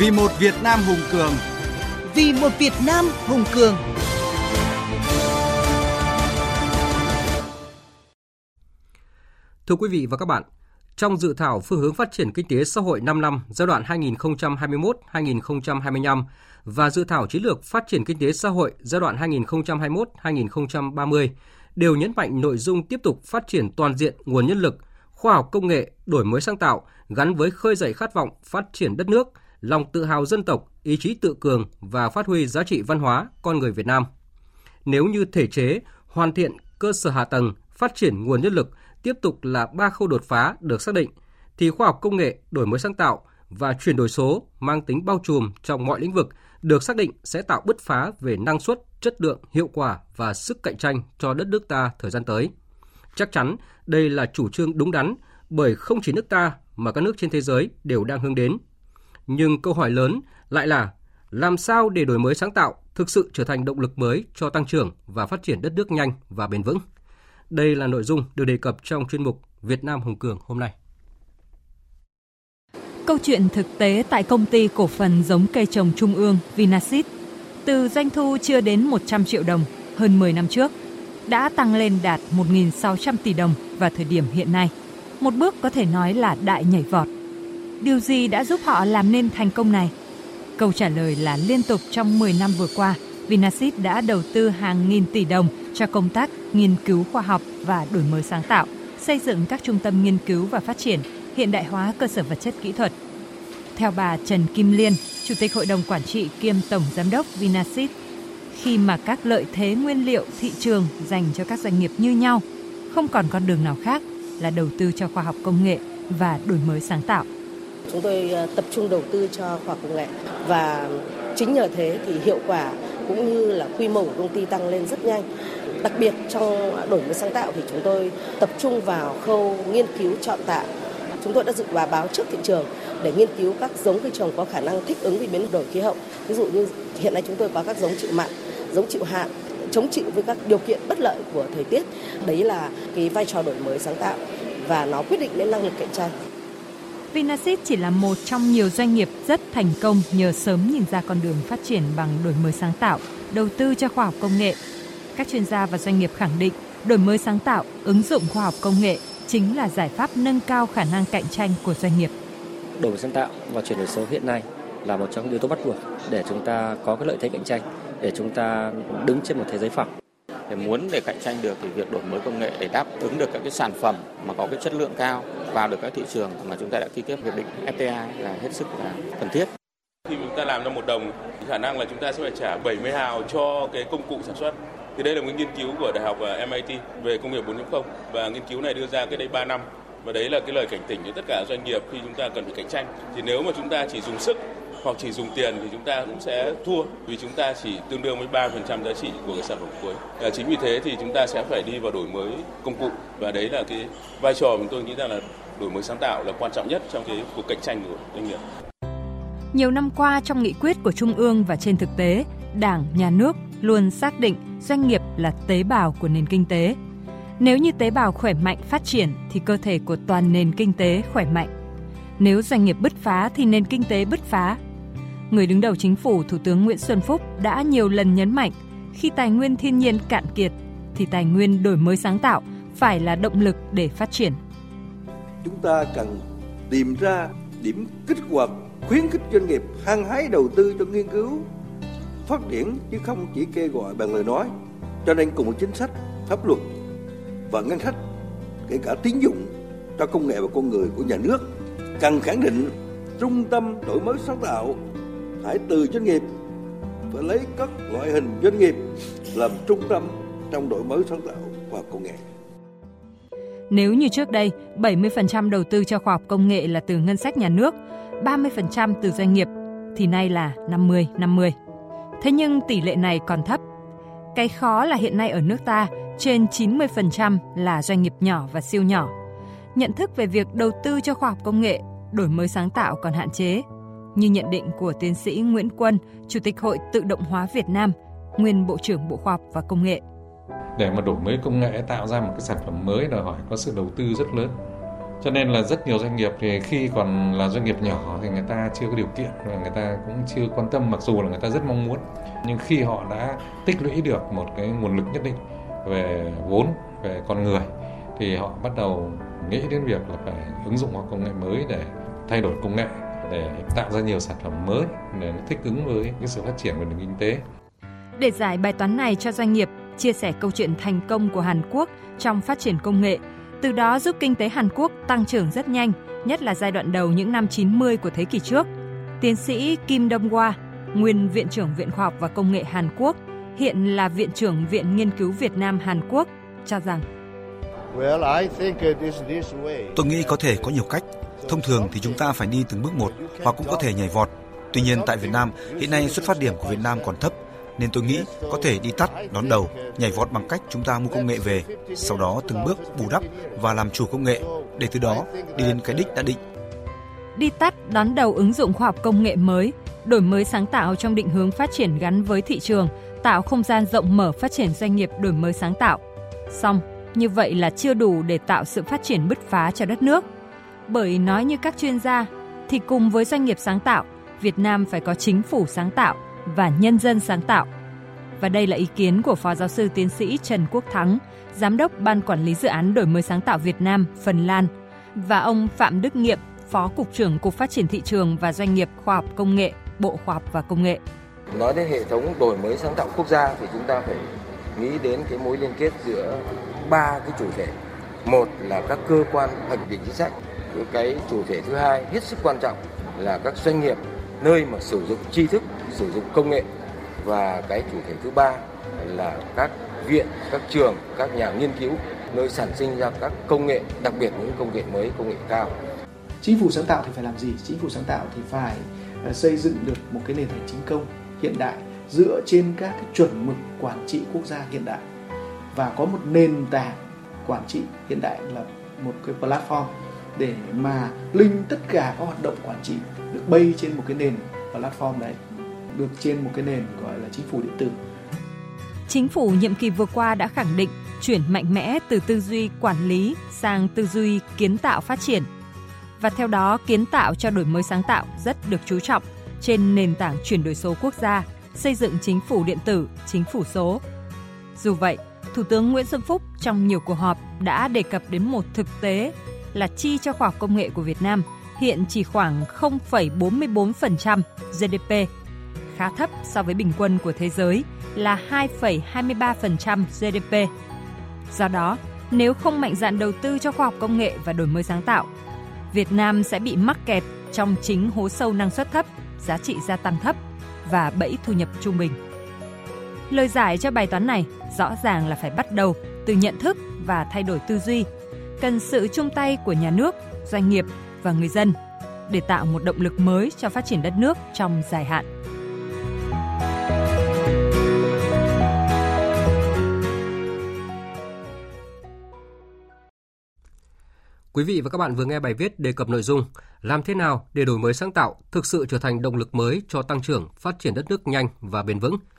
Vì một Việt Nam hùng cường. Vì một Việt Nam hùng cường. Thưa quý vị và các bạn, trong dự thảo phương hướng phát triển kinh tế xã hội 5 năm giai đoạn 2021-2025 và dự thảo chiến lược phát triển kinh tế xã hội giai đoạn 2021-2030 đều nhấn mạnh nội dung tiếp tục phát triển toàn diện nguồn nhân lực, khoa học công nghệ, đổi mới sáng tạo gắn với khơi dậy khát vọng phát triển đất nước, lòng tự hào dân tộc, ý chí tự cường và phát huy giá trị văn hóa con người Việt Nam. Nếu như thể chế, hoàn thiện cơ sở hạ tầng, phát triển nguồn nhân lực tiếp tục là ba khâu đột phá được xác định, thì khoa học công nghệ, đổi mới sáng tạo và chuyển đổi số mang tính bao trùm trong mọi lĩnh vực được xác định sẽ tạo bứt phá về năng suất, chất lượng, hiệu quả và sức cạnh tranh cho đất nước ta thời gian tới. Chắc chắn đây là chủ trương đúng đắn bởi không chỉ nước ta mà các nước trên thế giới đều đang hướng đến. Nhưng câu hỏi lớn lại là làm sao để đổi mới sáng tạo thực sự trở thành động lực mới cho tăng trưởng và phát triển đất nước nhanh và bền vững. Đây là nội dung được đề cập trong chuyên mục Việt Nam Hùng Cường hôm nay. Câu chuyện thực tế tại công ty cổ phần giống cây trồng Trung ương Vinasit từ doanh thu chưa đến 100 triệu đồng hơn 10 năm trước, đã tăng lên đạt 1.600 tỷ đồng vào thời điểm hiện nay. Một bước có thể nói là đại nhảy vọt. Điều gì đã giúp họ làm nên thành công này? Câu trả lời là liên tục trong 10 năm vừa qua, Vinasit đã đầu tư hàng nghìn tỷ đồng cho công tác nghiên cứu khoa học và đổi mới sáng tạo, xây dựng các trung tâm nghiên cứu và phát triển, hiện đại hóa cơ sở vật chất kỹ thuật. Theo bà Trần Kim Liên, Chủ tịch Hội đồng Quản trị kiêm Tổng Giám đốc Vinasit, khi mà các lợi thế nguyên liệu thị trường dành cho các doanh nghiệp như nhau, không còn con đường nào khác là đầu tư cho khoa học công nghệ và đổi mới sáng tạo. Chúng tôi ờ, tập trung đầu tư cho khoa học công nghệ và chính nhờ thế thì hiệu quả cũng như là quy mô của công ty tăng lên rất nhanh. Đặc biệt trong đổi mới sáng tạo thì chúng tôi tập trung vào khâu nghiên cứu chọn tạo. Chúng tôi đã dự và báo trước thị trường để nghiên cứu các giống cây trồng có khả năng thích ứng với biến đổi khí hậu. Ví dụ như hiện nay chúng tôi có các giống chịu mặn, giống chịu hạn, chống chịu với các điều kiện bất lợi của thời tiết. Đấy là cái vai trò đổi mới sáng tạo và nó quyết định đến năng lực cạnh tranh. Vinasit chỉ là một trong nhiều doanh nghiệp rất thành công nhờ sớm nhìn ra con đường phát triển bằng đổi mới sáng tạo, đầu tư cho khoa học công nghệ. Các chuyên gia và doanh nghiệp khẳng định đổi mới sáng tạo, ứng dụng khoa học công nghệ chính là giải pháp nâng cao khả năng cạnh tranh của doanh nghiệp. Đổi mới sáng tạo và chuyển đổi số hiện nay là một trong những yếu tố bắt buộc để chúng ta có cái lợi thế cạnh tranh, để chúng ta đứng trên một thế giới phẳng. Để muốn để cạnh tranh được thì việc đổi mới công nghệ để đáp ứng được các cái sản phẩm mà có cái chất lượng cao vào được các thị trường mà chúng ta đã ký kết hiệp định FTA là hết sức là cần thiết. Khi chúng ta làm ra một đồng, khả năng là chúng ta sẽ phải trả 70 hào cho cái công cụ sản xuất. Thì đây là một nghiên cứu của Đại học ờ, MIT về công nghiệp 4.0 và nghiên cứu này đưa ra cái đây 3 năm và đấy là cái lời cảnh tỉnh cho tất cả doanh nghiệp khi chúng ta cần phải cạnh tranh. Thì nếu mà chúng ta chỉ dùng sức hoặc chỉ dùng tiền thì chúng ta cũng sẽ thua vì chúng ta chỉ tương đương với 3% giá trị của cái sản phẩm cuối. À, chính vì thế thì chúng ta sẽ phải đi vào đổi mới công cụ và đấy là cái vai trò mà tôi nghĩ rằng là đổi mới sáng tạo là quan trọng nhất trong cái cuộc cạnh tranh của doanh nghiệp. Nhiều năm qua trong nghị quyết của Trung ương và trên thực tế, Đảng, Nhà nước luôn xác định doanh nghiệp là tế bào của nền kinh tế. Nếu như tế bào khỏe mạnh phát triển thì cơ thể của toàn nền kinh tế khỏe mạnh. Nếu doanh nghiệp bứt phá thì nền kinh tế bứt phá, người đứng đầu chính phủ Thủ tướng Nguyễn Xuân Phúc đã nhiều lần nhấn mạnh khi tài nguyên thiên nhiên cạn kiệt thì tài nguyên đổi mới sáng tạo phải là động lực để phát triển. Chúng ta cần tìm ra điểm kích hoạt khuyến khích doanh nghiệp hăng hái đầu tư cho nghiên cứu phát triển chứ không chỉ kêu gọi bằng lời nói cho nên cùng một chính sách pháp luật và ngân sách kể cả tín dụng cho công nghệ và con người của nhà nước cần khẳng định trung tâm đổi mới sáng tạo phải từ doanh nghiệp phải lấy các loại hình doanh nghiệp làm trung tâm trong đổi mới sáng tạo và công nghệ. Nếu như trước đây, 70% đầu tư cho khoa học công nghệ là từ ngân sách nhà nước, 30% từ doanh nghiệp, thì nay là 50-50. Thế nhưng tỷ lệ này còn thấp. Cái khó là hiện nay ở nước ta, trên 90% là doanh nghiệp nhỏ và siêu nhỏ. Nhận thức về việc đầu tư cho khoa học công nghệ, đổi mới sáng tạo còn hạn chế, như nhận định của tiến sĩ Nguyễn Quân, Chủ tịch Hội Tự động hóa Việt Nam, nguyên Bộ trưởng Bộ Khoa học và Công nghệ. Để mà đổi mới công nghệ tạo ra một cái sản phẩm mới đòi hỏi có sự đầu tư rất lớn. cho nên là rất nhiều doanh nghiệp thì khi còn là doanh nghiệp nhỏ thì người ta chưa có điều kiện và người ta cũng chưa quan tâm mặc dù là người ta rất mong muốn nhưng khi họ đã tích lũy được một cái nguồn lực nhất định về vốn về con người thì họ bắt đầu nghĩ đến việc là phải ứng dụng các công nghệ mới để thay đổi công nghệ để tạo ra nhiều sản phẩm mới để nó thích ứng với cái sự phát triển của nền kinh tế. Để giải bài toán này cho doanh nghiệp, chia sẻ câu chuyện thành công của Hàn Quốc trong phát triển công nghệ, từ đó giúp kinh tế Hàn Quốc tăng trưởng rất nhanh, nhất là giai đoạn đầu những năm 90 của thế kỷ trước. Tiến sĩ Kim Dong-hwa, nguyên Viện trưởng Viện Khoa học và Công nghệ Hàn Quốc, hiện là Viện trưởng Viện Nghiên cứu Việt Nam Hàn Quốc, cho rằng Tôi nghĩ có thể có nhiều cách. Thông thường thì chúng ta phải đi từng bước một hoặc cũng có thể nhảy vọt. Tuy nhiên tại Việt Nam, hiện nay xuất phát điểm của Việt Nam còn thấp nên tôi nghĩ có thể đi tắt đón đầu, nhảy vọt bằng cách chúng ta mua công nghệ về, sau đó từng bước bù đắp và làm chủ công nghệ để từ đó đi đến cái đích đã định. Đi tắt đón đầu ứng dụng khoa học công nghệ mới, đổi mới sáng tạo trong định hướng phát triển gắn với thị trường, tạo không gian rộng mở phát triển doanh nghiệp đổi mới sáng tạo. song như vậy là chưa đủ để tạo sự phát triển bứt phá cho đất nước. Bởi nói như các chuyên gia, thì cùng với doanh nghiệp sáng tạo, Việt Nam phải có chính phủ sáng tạo và nhân dân sáng tạo. Và đây là ý kiến của Phó Giáo sư Tiến sĩ Trần Quốc Thắng, Giám đốc Ban Quản lý Dự án Đổi mới sáng tạo Việt Nam, Phần Lan, và ông Phạm Đức Nghiệm, Phó Cục trưởng Cục Phát triển Thị trường và Doanh nghiệp Khoa học Công nghệ, Bộ Khoa học và Công nghệ. Nói đến hệ thống đổi mới sáng tạo quốc gia thì chúng ta phải nghĩ đến cái mối liên kết giữa ba cái chủ thể. Một là các cơ quan hoạch định chính sách. Cái chủ thể thứ hai hết sức quan trọng là các doanh nghiệp nơi mà sử dụng tri thức, sử dụng công nghệ và cái chủ thể thứ ba là các viện, các trường, các nhà nghiên cứu nơi sản sinh ra các công nghệ, đặc biệt những công nghệ mới, công nghệ cao. Chính phủ sáng tạo thì phải làm gì? Chính phủ sáng tạo thì phải ờ, xây dựng được một cái nền hành chính công hiện đại dựa trên các cái chuẩn mực quản trị quốc gia hiện đại và có một nền tảng quản trị hiện đại là một cái platform để mà linh tất cả các hoạt động quản trị được bay trên một cái nền platform đấy được trên một cái nền gọi là chính phủ điện tử. Chính phủ nhiệm kỳ vừa qua đã khẳng định chuyển mạnh mẽ từ tư duy quản lý sang tư duy kiến tạo phát triển. Và theo đó, kiến tạo cho đổi mới sáng tạo rất được chú trọng trên nền tảng chuyển đổi số quốc gia, xây dựng chính phủ điện tử, chính phủ số. Dù vậy, Thủ tướng Nguyễn Xuân Phúc trong nhiều cuộc họp đã đề cập đến một thực tế là chi cho khoa học công nghệ của Việt Nam hiện chỉ khoảng 0,44% GDP, khá thấp so với bình quân của thế giới là 2,23% GDP. Do đó, nếu không mạnh dạn đầu tư cho khoa học công nghệ và đổi mới sáng tạo, Việt Nam sẽ bị mắc kẹt trong chính hố sâu năng suất thấp, giá trị gia tăng thấp và bẫy thu nhập trung bình. Lời giải cho bài toán này rõ ràng là phải bắt đầu từ nhận thức và thay đổi tư duy, cần sự chung tay của nhà nước, doanh nghiệp và người dân để tạo một động lực mới cho phát triển đất nước trong dài hạn. Quý vị và các bạn vừa nghe bài viết đề cập nội dung làm thế nào để đổi mới sáng tạo thực sự trở thành động lực mới cho tăng trưởng, phát triển đất nước nhanh và bền vững –